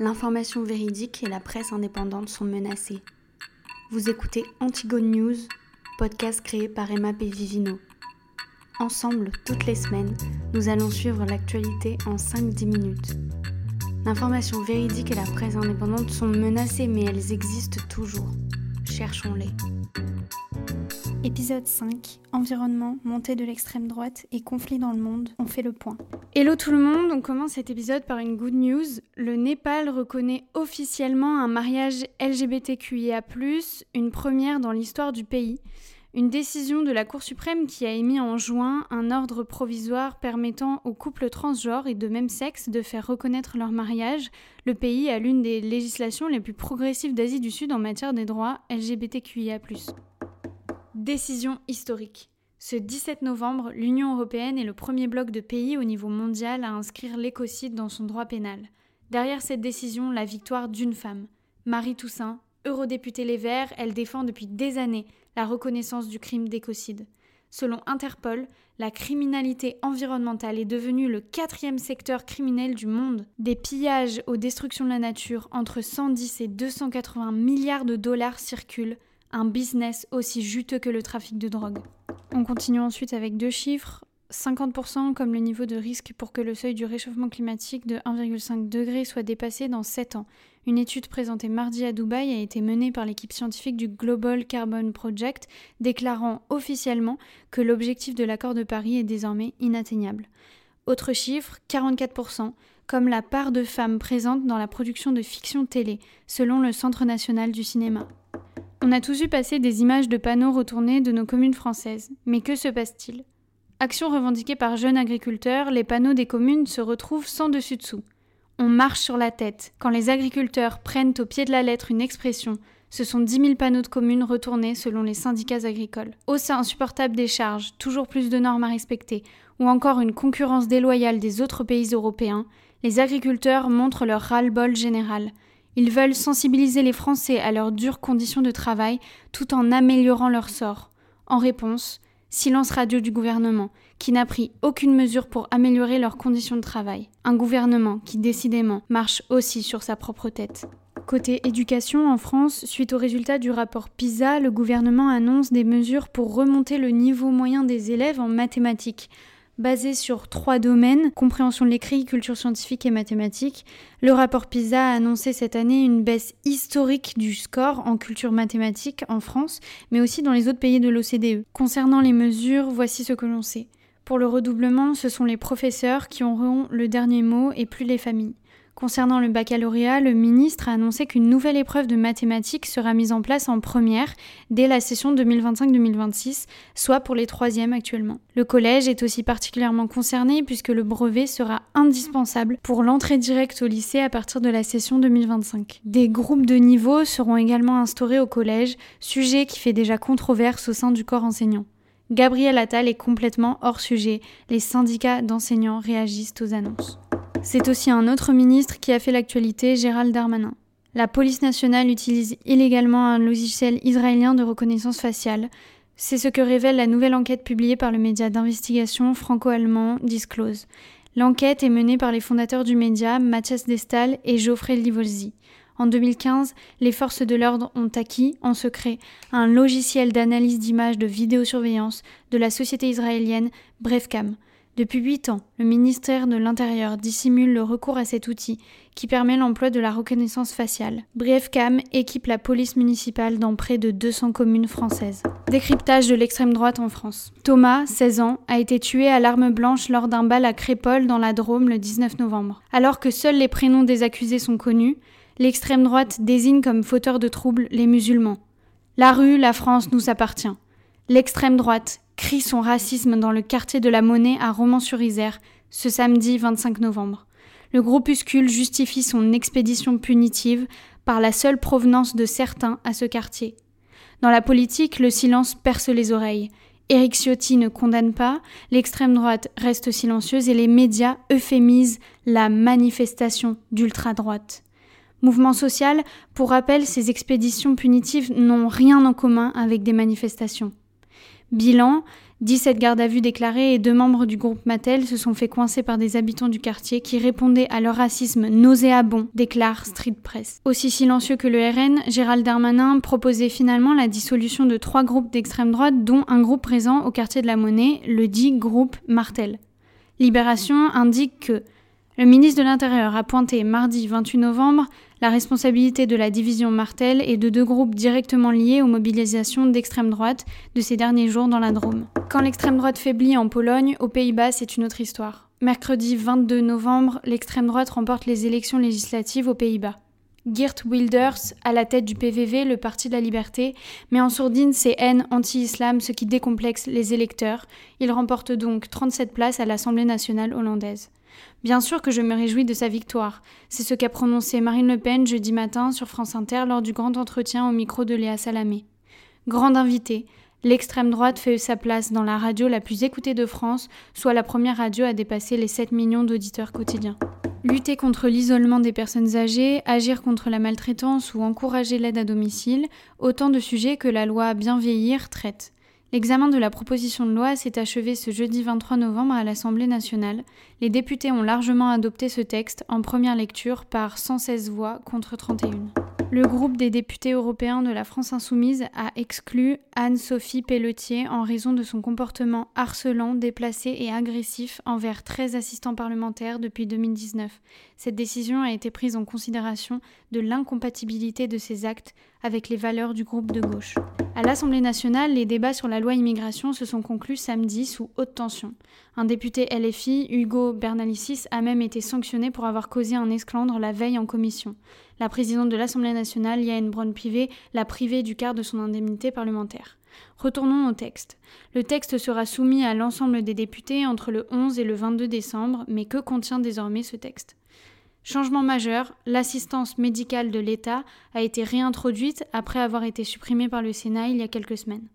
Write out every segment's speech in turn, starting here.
l'information véridique et la presse indépendante sont menacées. Vous écoutez Antigone News, podcast créé par Emma Vivino. Ensemble, toutes les semaines, nous allons suivre l'actualité en 5-10 minutes. L'information véridique et la presse indépendante sont menacées, mais elles existent toujours. Cherchons-les. Épisode 5 Environnement, montée de l'extrême droite et conflit dans le monde, on fait le point. Hello tout le monde, on commence cet épisode par une good news. Le Népal reconnaît officiellement un mariage LGBTQIA, une première dans l'histoire du pays. Une décision de la Cour suprême qui a émis en juin un ordre provisoire permettant aux couples transgenres et de même sexe de faire reconnaître leur mariage. Le pays a l'une des législations les plus progressives d'Asie du Sud en matière des droits LGBTQIA. Décision historique. Ce 17 novembre, l'Union européenne est le premier bloc de pays au niveau mondial à inscrire l'écocide dans son droit pénal. Derrière cette décision, la victoire d'une femme. Marie Toussaint, eurodéputée Les Verts, elle défend depuis des années la reconnaissance du crime d'écocide. Selon Interpol, la criminalité environnementale est devenue le quatrième secteur criminel du monde. Des pillages aux destructions de la nature, entre 110 et 280 milliards de dollars circulent un business aussi juteux que le trafic de drogue. On continue ensuite avec deux chiffres. 50% comme le niveau de risque pour que le seuil du réchauffement climatique de 1,5 degré soit dépassé dans 7 ans. Une étude présentée mardi à Dubaï a été menée par l'équipe scientifique du Global Carbon Project, déclarant officiellement que l'objectif de l'accord de Paris est désormais inatteignable. Autre chiffre, 44%, comme la part de femmes présentes dans la production de fiction télé, selon le Centre national du cinéma. On a tous vu passer des images de panneaux retournés de nos communes françaises. Mais que se passe-t-il? Action revendiquée par jeunes agriculteurs, les panneaux des communes se retrouvent sans dessus-dessous. On marche sur la tête. Quand les agriculteurs prennent au pied de la lettre une expression, ce sont 10 000 panneaux de communes retournés selon les syndicats agricoles. Hausse insupportable des charges, toujours plus de normes à respecter, ou encore une concurrence déloyale des autres pays européens, les agriculteurs montrent leur ras-le-bol général. Ils veulent sensibiliser les Français à leurs dures conditions de travail tout en améliorant leur sort. En réponse, silence radio du gouvernement, qui n'a pris aucune mesure pour améliorer leurs conditions de travail. Un gouvernement qui décidément marche aussi sur sa propre tête. Côté éducation en France, suite aux résultats du rapport PISA, le gouvernement annonce des mesures pour remonter le niveau moyen des élèves en mathématiques basé sur trois domaines, compréhension de l'écrit, culture scientifique et mathématiques. Le rapport PISA a annoncé cette année une baisse historique du score en culture mathématique en France, mais aussi dans les autres pays de l'OCDE. Concernant les mesures, voici ce que l'on sait. Pour le redoublement, ce sont les professeurs qui auront le dernier mot et plus les familles. Concernant le baccalauréat, le ministre a annoncé qu'une nouvelle épreuve de mathématiques sera mise en place en première dès la session 2025-2026, soit pour les troisièmes actuellement. Le collège est aussi particulièrement concerné puisque le brevet sera indispensable pour l'entrée directe au lycée à partir de la session 2025. Des groupes de niveau seront également instaurés au collège, sujet qui fait déjà controverse au sein du corps enseignant. Gabriel Attal est complètement hors sujet. Les syndicats d'enseignants réagissent aux annonces. C'est aussi un autre ministre qui a fait l'actualité, Gérald Darmanin. La police nationale utilise illégalement un logiciel israélien de reconnaissance faciale. C'est ce que révèle la nouvelle enquête publiée par le média d'investigation franco-allemand Disclose. L'enquête est menée par les fondateurs du média, Mathias Destal et Geoffrey Livolzi. En 2015, les forces de l'ordre ont acquis, en secret, un logiciel d'analyse d'images de vidéosurveillance de la société israélienne Brefcam. Depuis huit ans, le ministère de l'Intérieur dissimule le recours à cet outil qui permet l'emploi de la reconnaissance faciale. Briefcam équipe la police municipale dans près de 200 communes françaises. Décryptage de l'extrême droite en France. Thomas, 16 ans, a été tué à l'arme blanche lors d'un bal à Crépole dans la Drôme le 19 novembre. Alors que seuls les prénoms des accusés sont connus, l'extrême droite désigne comme fauteurs de troubles les musulmans. La rue, la France nous appartient. L'extrême droite crie son racisme dans le quartier de la Monnaie à Romans-sur-Isère ce samedi 25 novembre. Le groupuscule justifie son expédition punitive par la seule provenance de certains à ce quartier. Dans la politique, le silence perce les oreilles. Éric Ciotti ne condamne pas, l'extrême droite reste silencieuse et les médias euphémisent la manifestation d'ultra-droite. Mouvement social, pour rappel, ces expéditions punitives n'ont rien en commun avec des manifestations. Bilan 17 gardes à vue déclarés et deux membres du groupe Mattel se sont fait coincer par des habitants du quartier qui répondaient à leur racisme nauséabond, déclare Street Press. Aussi silencieux que le RN, Gérald Darmanin proposait finalement la dissolution de trois groupes d'extrême droite, dont un groupe présent au quartier de la Monnaie, le dit groupe Martel. Libération indique que le ministre de l'Intérieur a pointé mardi 28 novembre la responsabilité de la division Martel et de deux groupes directement liés aux mobilisations d'extrême droite de ces derniers jours dans la Drôme. Quand l'extrême droite faiblit en Pologne, aux Pays-Bas, c'est une autre histoire. Mercredi 22 novembre, l'extrême droite remporte les élections législatives aux Pays-Bas. Geert Wilders, à la tête du PVV, le Parti de la Liberté, met en sourdine ses haines anti-islam, ce qui décomplexe les électeurs. Il remporte donc 37 places à l'Assemblée nationale hollandaise. Bien sûr que je me réjouis de sa victoire. C'est ce qu'a prononcé Marine Le Pen jeudi matin sur France Inter lors du grand entretien au micro de Léa Salamé. Grande invitée, l'extrême droite fait sa place dans la radio la plus écoutée de France, soit la première radio à dépasser les 7 millions d'auditeurs quotidiens. Lutter contre l'isolement des personnes âgées, agir contre la maltraitance ou encourager l'aide à domicile, autant de sujets que la loi Bien vieillir traite. L'examen de la proposition de loi s'est achevé ce jeudi 23 novembre à l'Assemblée nationale. Les députés ont largement adopté ce texte en première lecture par 116 voix contre 31. Le groupe des députés européens de la France insoumise a exclu Anne-Sophie Pelletier en raison de son comportement harcelant, déplacé et agressif envers 13 assistants parlementaires depuis 2019. Cette décision a été prise en considération de l'incompatibilité de ces actes avec les valeurs du groupe de gauche. À l'Assemblée nationale, les débats sur la loi immigration se sont conclus samedi sous haute tension. Un député LFI, Hugo Bernalicis, a même été sanctionné pour avoir causé un esclandre la veille en commission. La présidente de l'Assemblée nationale, Yael Braun-Pivet, l'a privé du quart de son indemnité parlementaire. Retournons au texte. Le texte sera soumis à l'ensemble des députés entre le 11 et le 22 décembre, mais que contient désormais ce texte? Changement majeur, l'assistance médicale de l'État a été réintroduite après avoir été supprimée par le Sénat il y a quelques semaines.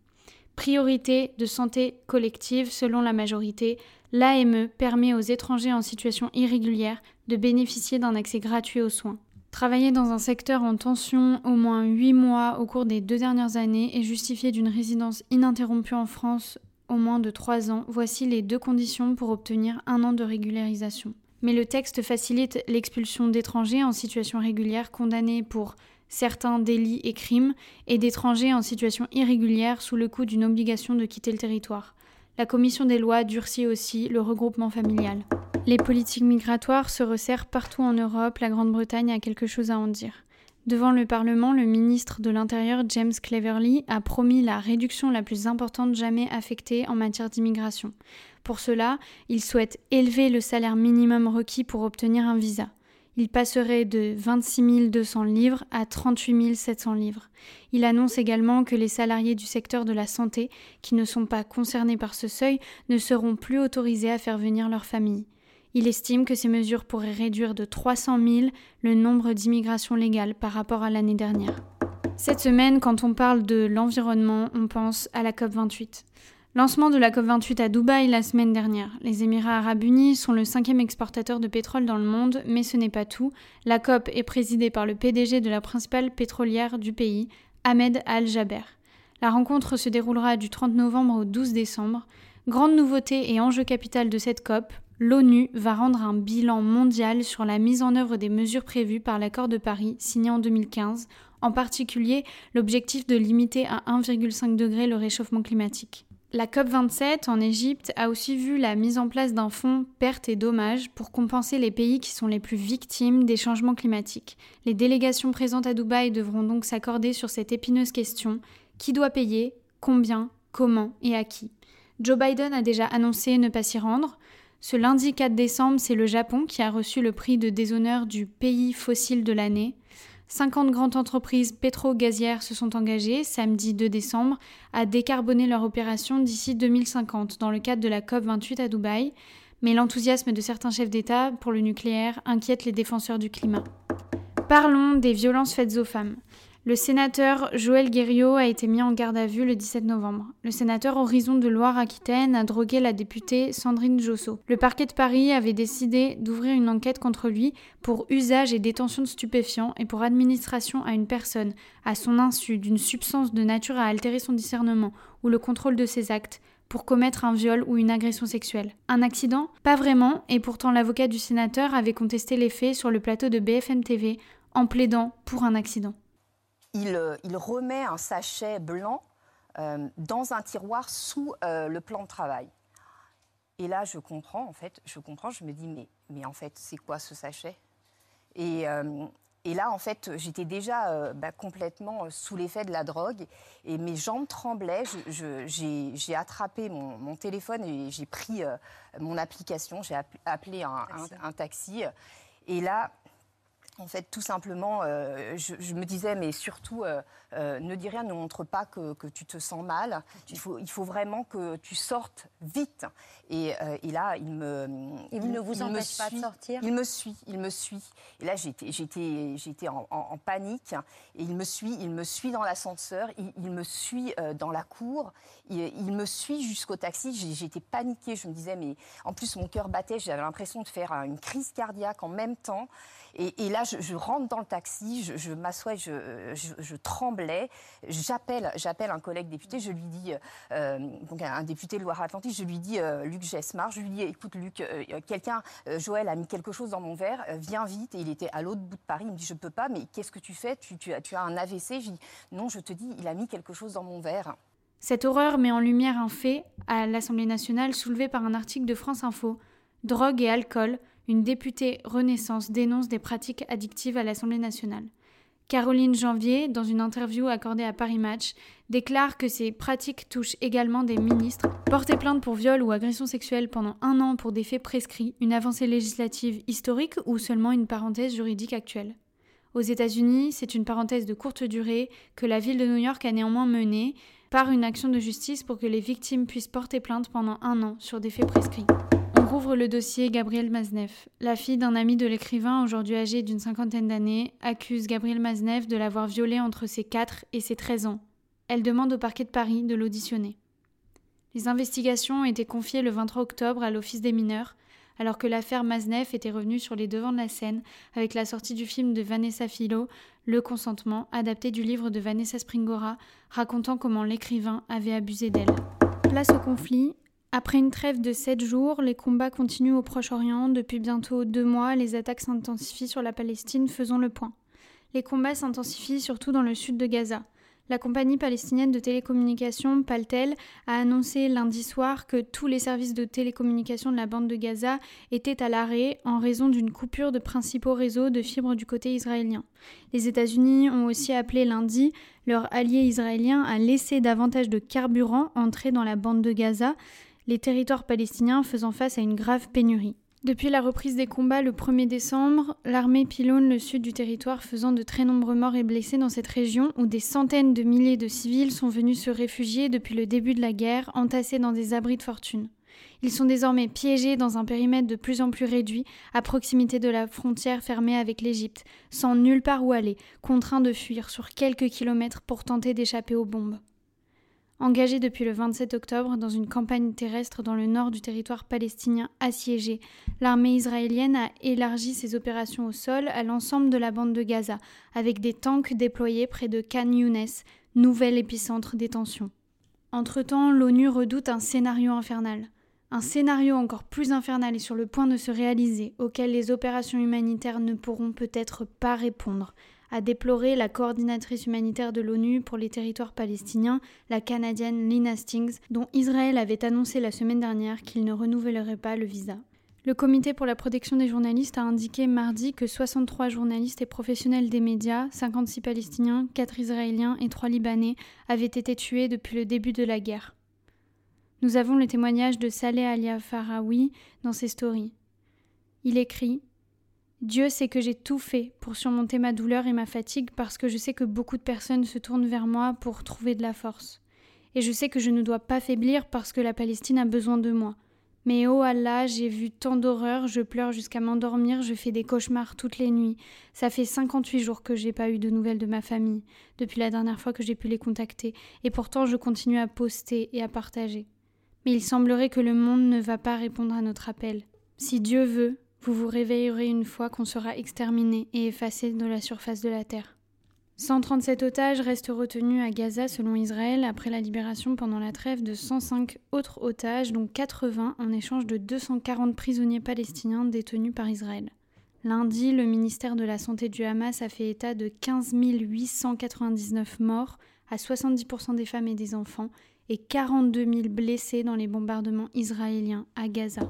Priorité de santé collective selon la majorité, l'AME permet aux étrangers en situation irrégulière de bénéficier d'un accès gratuit aux soins. Travailler dans un secteur en tension au moins 8 mois au cours des deux dernières années et justifier d'une résidence ininterrompue en France au moins de 3 ans, voici les deux conditions pour obtenir un an de régularisation. Mais le texte facilite l'expulsion d'étrangers en situation régulière condamnés pour certains délits et crimes et d'étrangers en situation irrégulière sous le coup d'une obligation de quitter le territoire. La commission des lois durcit aussi le regroupement familial. Les politiques migratoires se resserrent partout en Europe, la Grande-Bretagne a quelque chose à en dire. Devant le Parlement, le ministre de l'Intérieur James Cleverly a promis la réduction la plus importante jamais affectée en matière d'immigration. Pour cela, il souhaite élever le salaire minimum requis pour obtenir un visa. Il passerait de 26 200 livres à 38 700 livres. Il annonce également que les salariés du secteur de la santé, qui ne sont pas concernés par ce seuil, ne seront plus autorisés à faire venir leur famille. Il estime que ces mesures pourraient réduire de 300 000 le nombre d'immigrations légales par rapport à l'année dernière. Cette semaine, quand on parle de l'environnement, on pense à la COP28. Lancement de la COP28 à Dubaï la semaine dernière. Les Émirats arabes unis sont le cinquième exportateur de pétrole dans le monde, mais ce n'est pas tout. La COP est présidée par le PDG de la principale pétrolière du pays, Ahmed Al-Jaber. La rencontre se déroulera du 30 novembre au 12 décembre. Grande nouveauté et enjeu capital de cette COP, l'ONU va rendre un bilan mondial sur la mise en œuvre des mesures prévues par l'accord de Paris signé en 2015, en particulier l'objectif de limiter à 1,5 degré le réchauffement climatique. La COP27 en Égypte a aussi vu la mise en place d'un fonds pertes et dommages pour compenser les pays qui sont les plus victimes des changements climatiques. Les délégations présentes à Dubaï devront donc s'accorder sur cette épineuse question qui doit payer, combien, comment? Et à qui? Joe Biden a déjà annoncé ne pas s'y rendre. Ce lundi 4 décembre, c'est le Japon qui a reçu le prix de déshonneur du pays fossile de l'année. 50 grandes entreprises pétro-gazières se sont engagées, samedi 2 décembre, à décarboner leur opération d'ici 2050 dans le cadre de la COP28 à Dubaï. Mais l'enthousiasme de certains chefs d'État pour le nucléaire inquiète les défenseurs du climat. Parlons des violences faites aux femmes. Le sénateur Joël Guerriot a été mis en garde à vue le 17 novembre. Le sénateur Horizon de Loire-Aquitaine a drogué la députée Sandrine Josso. Le parquet de Paris avait décidé d'ouvrir une enquête contre lui pour usage et détention de stupéfiants et pour administration à une personne, à son insu, d'une substance de nature à altérer son discernement ou le contrôle de ses actes, pour commettre un viol ou une agression sexuelle. Un accident? Pas vraiment, et pourtant l'avocat du sénateur avait contesté les faits sur le plateau de BFM TV en plaidant pour un accident. Il, euh, remet un sachet blanc euh, dans un tiroir sous euh, le plan de travail. Et là, je comprends, en fait, je comprends, je me dis, mais, mais en fait, c'est quoi ce sachet? Et, et là, en fait, j'étais déjà bah, complètement sous l'effet de la drogue et mes jambes tremblaient. J'ai attrapé mon, téléphone et j'ai pris mon application. J'ai appelé un, un, taxi. Et là, en fait, tout simplement, euh, je, me disais, mais surtout, euh, euh, ne dis rien, ne montre pas que, tu te sens mal. Il faut, il faut vraiment que tu sortes vite. Et, là, il me. Il, ne vous empêche pas de sortir Il me suit, il me suit. Et là, j'étais, j'étais, j'étais en, panique. Et il me suit, il me suit dans l'ascenseur, il, me suit dans la cour, il, me suit jusqu'au taxi. J'étais paniquée. Je me disais, mais en plus, mon cœur battait. J'avais l'impression de faire une crise cardiaque en même temps. Et, là, je, rentre dans le taxi, je, m'assois, je, tremblais. J'appelle, j'appelle un collègue député, je lui dis, euh, donc un député de Loire-Atlantique, je lui dis, euh, Luc Gesmar, je lui dis, écoute Luc, euh, quelqu'un, Joël a mis quelque chose dans mon verre, viens vite. Et il était à l'autre bout de Paris, il me dit, je peux pas, mais qu'est-ce que tu fais? Tu, tu, as, tu as un AVC Je dis, non, je te dis, il a mis quelque chose dans mon verre. Cette horreur met en lumière un fait à l'Assemblée nationale soulevé par un article de France Info. Drogue et alcool, une députée Renaissance dénonce des pratiques addictives à l'Assemblée nationale. Caroline Janvier, dans une interview accordée à Paris Match, déclare que ces pratiques touchent également des ministres. Porter plainte pour viol ou agression sexuelle pendant un an pour des faits prescrits, une avancée législative historique ou seulement une parenthèse juridique actuelle Aux États-Unis, c'est une parenthèse de courte durée que la ville de New York a néanmoins menée par une action de justice pour que les victimes puissent porter plainte pendant un an sur des faits prescrits rouvre le dossier Gabriel Maznev. La fille d'un ami de l'écrivain, aujourd'hui âgé d'une cinquantaine d'années, accuse Gabriel Maznev de l'avoir violée entre ses 4 et ses 13 ans. Elle demande au parquet de Paris de l'auditionner. Les investigations ont été confiées le 23 octobre à l'Office des mineurs, alors que l'affaire Maznev était revenue sur les devants de la scène avec la sortie du film de Vanessa Philo, Le consentement, adapté du livre de Vanessa Springora, racontant comment l'écrivain avait abusé d'elle. Place au conflit, après une trêve de sept jours, les combats continuent au Proche-Orient. Depuis bientôt deux mois, les attaques s'intensifient sur la Palestine, faisons le point. Les combats s'intensifient surtout dans le sud de Gaza. La compagnie palestinienne de télécommunications Paltel a annoncé lundi soir que tous les services de télécommunications de la bande de Gaza étaient à l'arrêt en raison d'une coupure de principaux réseaux de fibres du côté israélien. Les États-Unis ont aussi appelé lundi leur allié israélien à laisser davantage de carburant entrer dans la bande de Gaza, les territoires palestiniens faisant face à une grave pénurie. Depuis la reprise des combats le 1er décembre, l'armée pilonne le sud du territoire faisant de très nombreux morts et blessés dans cette région où des centaines de milliers de civils sont venus se réfugier depuis le début de la guerre, entassés dans des abris de fortune. Ils sont désormais piégés dans un périmètre de plus en plus réduit, à proximité de la frontière fermée avec l'Égypte, sans nulle part où aller, contraints de fuir sur quelques kilomètres pour tenter d'échapper aux bombes. Engagée depuis le 27 octobre dans une campagne terrestre dans le nord du territoire palestinien assiégé, l'armée israélienne a élargi ses opérations au sol à l'ensemble de la bande de Gaza, avec des tanks déployés près de Khan Younes, nouvel épicentre des tensions. Entre-temps, l'ONU redoute un scénario infernal. Un scénario encore plus infernal est sur le point de se réaliser, auquel les opérations humanitaires ne pourront peut-être pas répondre, a déploré la coordinatrice humanitaire de l'ONU pour les territoires palestiniens, la Canadienne Lynn Hastings, dont Israël avait annoncé la semaine dernière qu'il ne renouvellerait pas le visa. Le Comité pour la protection des journalistes a indiqué mardi que 63 journalistes et professionnels des médias, 56 Palestiniens, 4 Israéliens et 3 Libanais, avaient été tués depuis le début de la guerre. Nous avons le témoignage de Saleh Alia Farawi dans ses stories. Il écrit Dieu sait que j'ai tout fait pour surmonter ma douleur et ma fatigue parce que je sais que beaucoup de personnes se tournent vers moi pour trouver de la force. Et je sais que je ne dois pas faiblir parce que la Palestine a besoin de moi. Mais oh Allah, j'ai vu tant d'horreurs, je pleure jusqu'à m'endormir, je fais des cauchemars toutes les nuits. Ça fait 58 jours que j'ai pas eu de nouvelles de ma famille, depuis la dernière fois que j'ai pu les contacter, et pourtant je continue à poster et à partager. Mais il semblerait que le monde ne va pas répondre à notre appel. Si Dieu veut, vous vous réveillerez une fois qu'on sera exterminé et effacé de la surface de la Terre. 137 otages restent retenus à Gaza selon Israël après la libération pendant la trêve de 105 autres otages, dont 80 en échange de 240 prisonniers palestiniens détenus par Israël. Lundi, le ministère de la Santé du Hamas a fait état de 15 899 morts, à 70% des femmes et des enfants, et 42 000 blessés dans les bombardements israéliens à Gaza.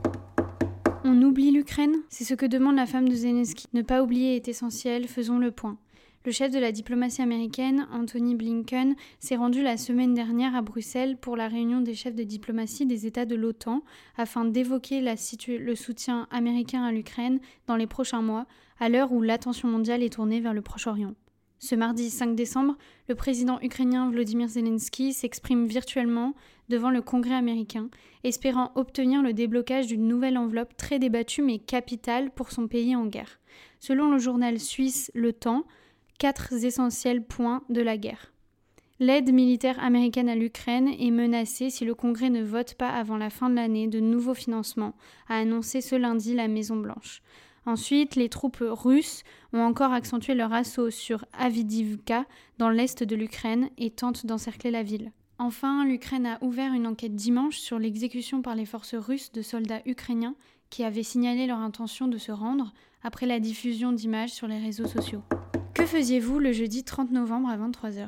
On oublie l'Ukraine? C'est ce que demande la femme de Zelensky. Ne pas oublier est essentiel, faisons le point. Le chef de la diplomatie américaine, Anthony Blinken, s'est rendu la semaine dernière à Bruxelles pour la réunion des chefs de diplomatie des États de l'OTAN afin d'évoquer le soutien américain à l'Ukraine dans les prochains mois, à l'heure où l'attention mondiale est tournée vers le Proche-Orient. Ce mardi 5 décembre, le président ukrainien Vladimir Zelensky s'exprime virtuellement devant le Congrès américain, espérant obtenir le déblocage d'une nouvelle enveloppe très débattue mais capitale pour son pays en guerre. Selon le journal suisse Le Temps, quatre essentiels points de la guerre. L'aide militaire américaine à l'Ukraine est menacée si le Congrès ne vote pas avant la fin de l'année de nouveaux financements, a annoncé ce lundi la Maison-Blanche. Ensuite, les troupes russes ont encore accentué leur assaut sur Avidivka, dans l'est de l'Ukraine, et tentent d'encercler la ville. Enfin, l'Ukraine a ouvert une enquête dimanche sur l'exécution par les forces russes de soldats ukrainiens qui avaient signalé leur intention de se rendre après la diffusion d'images sur les réseaux sociaux. Que faisiez-vous le jeudi 30 novembre à 23h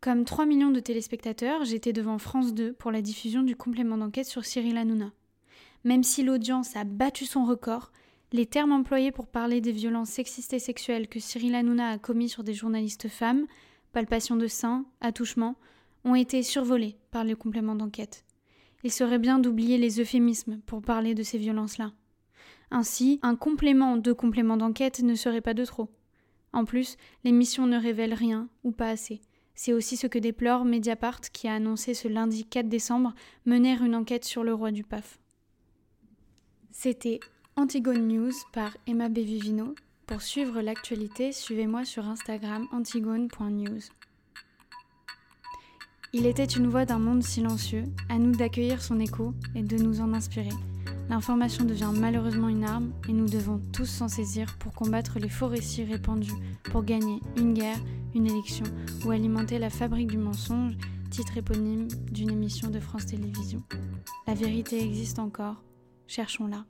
Comme 3 millions de téléspectateurs, j'étais devant France 2 pour la diffusion du complément d'enquête sur Cyril Hanouna. Même si l'audience a battu son record, les termes employés pour parler des violences sexistes et sexuelles que Cyril Hanouna a commis sur des journalistes femmes, palpation de seins, attouchement, ont été survolés par le complément d'enquête. Il serait bien d'oublier les euphémismes pour parler de ces violences-là. Ainsi, un complément de complément d'enquête ne serait pas de trop. En plus, l'émission ne révèle rien, ou pas assez. C'est aussi ce que déplore Mediapart qui a annoncé ce lundi 4 décembre mener une enquête sur le roi du PAF. C'était Antigone News par Emma Bevivino. Pour suivre l'actualité, suivez-moi sur Instagram antigone.news. Il était une voix d'un monde silencieux, à nous d'accueillir son écho et de nous en inspirer. L'information devient malheureusement une arme et nous devons tous s'en saisir pour combattre les faux récits répandus, pour gagner une guerre, une élection ou alimenter la fabrique du mensonge, titre éponyme d'une émission de France Télévisions. La vérité existe encore, cherchons-la.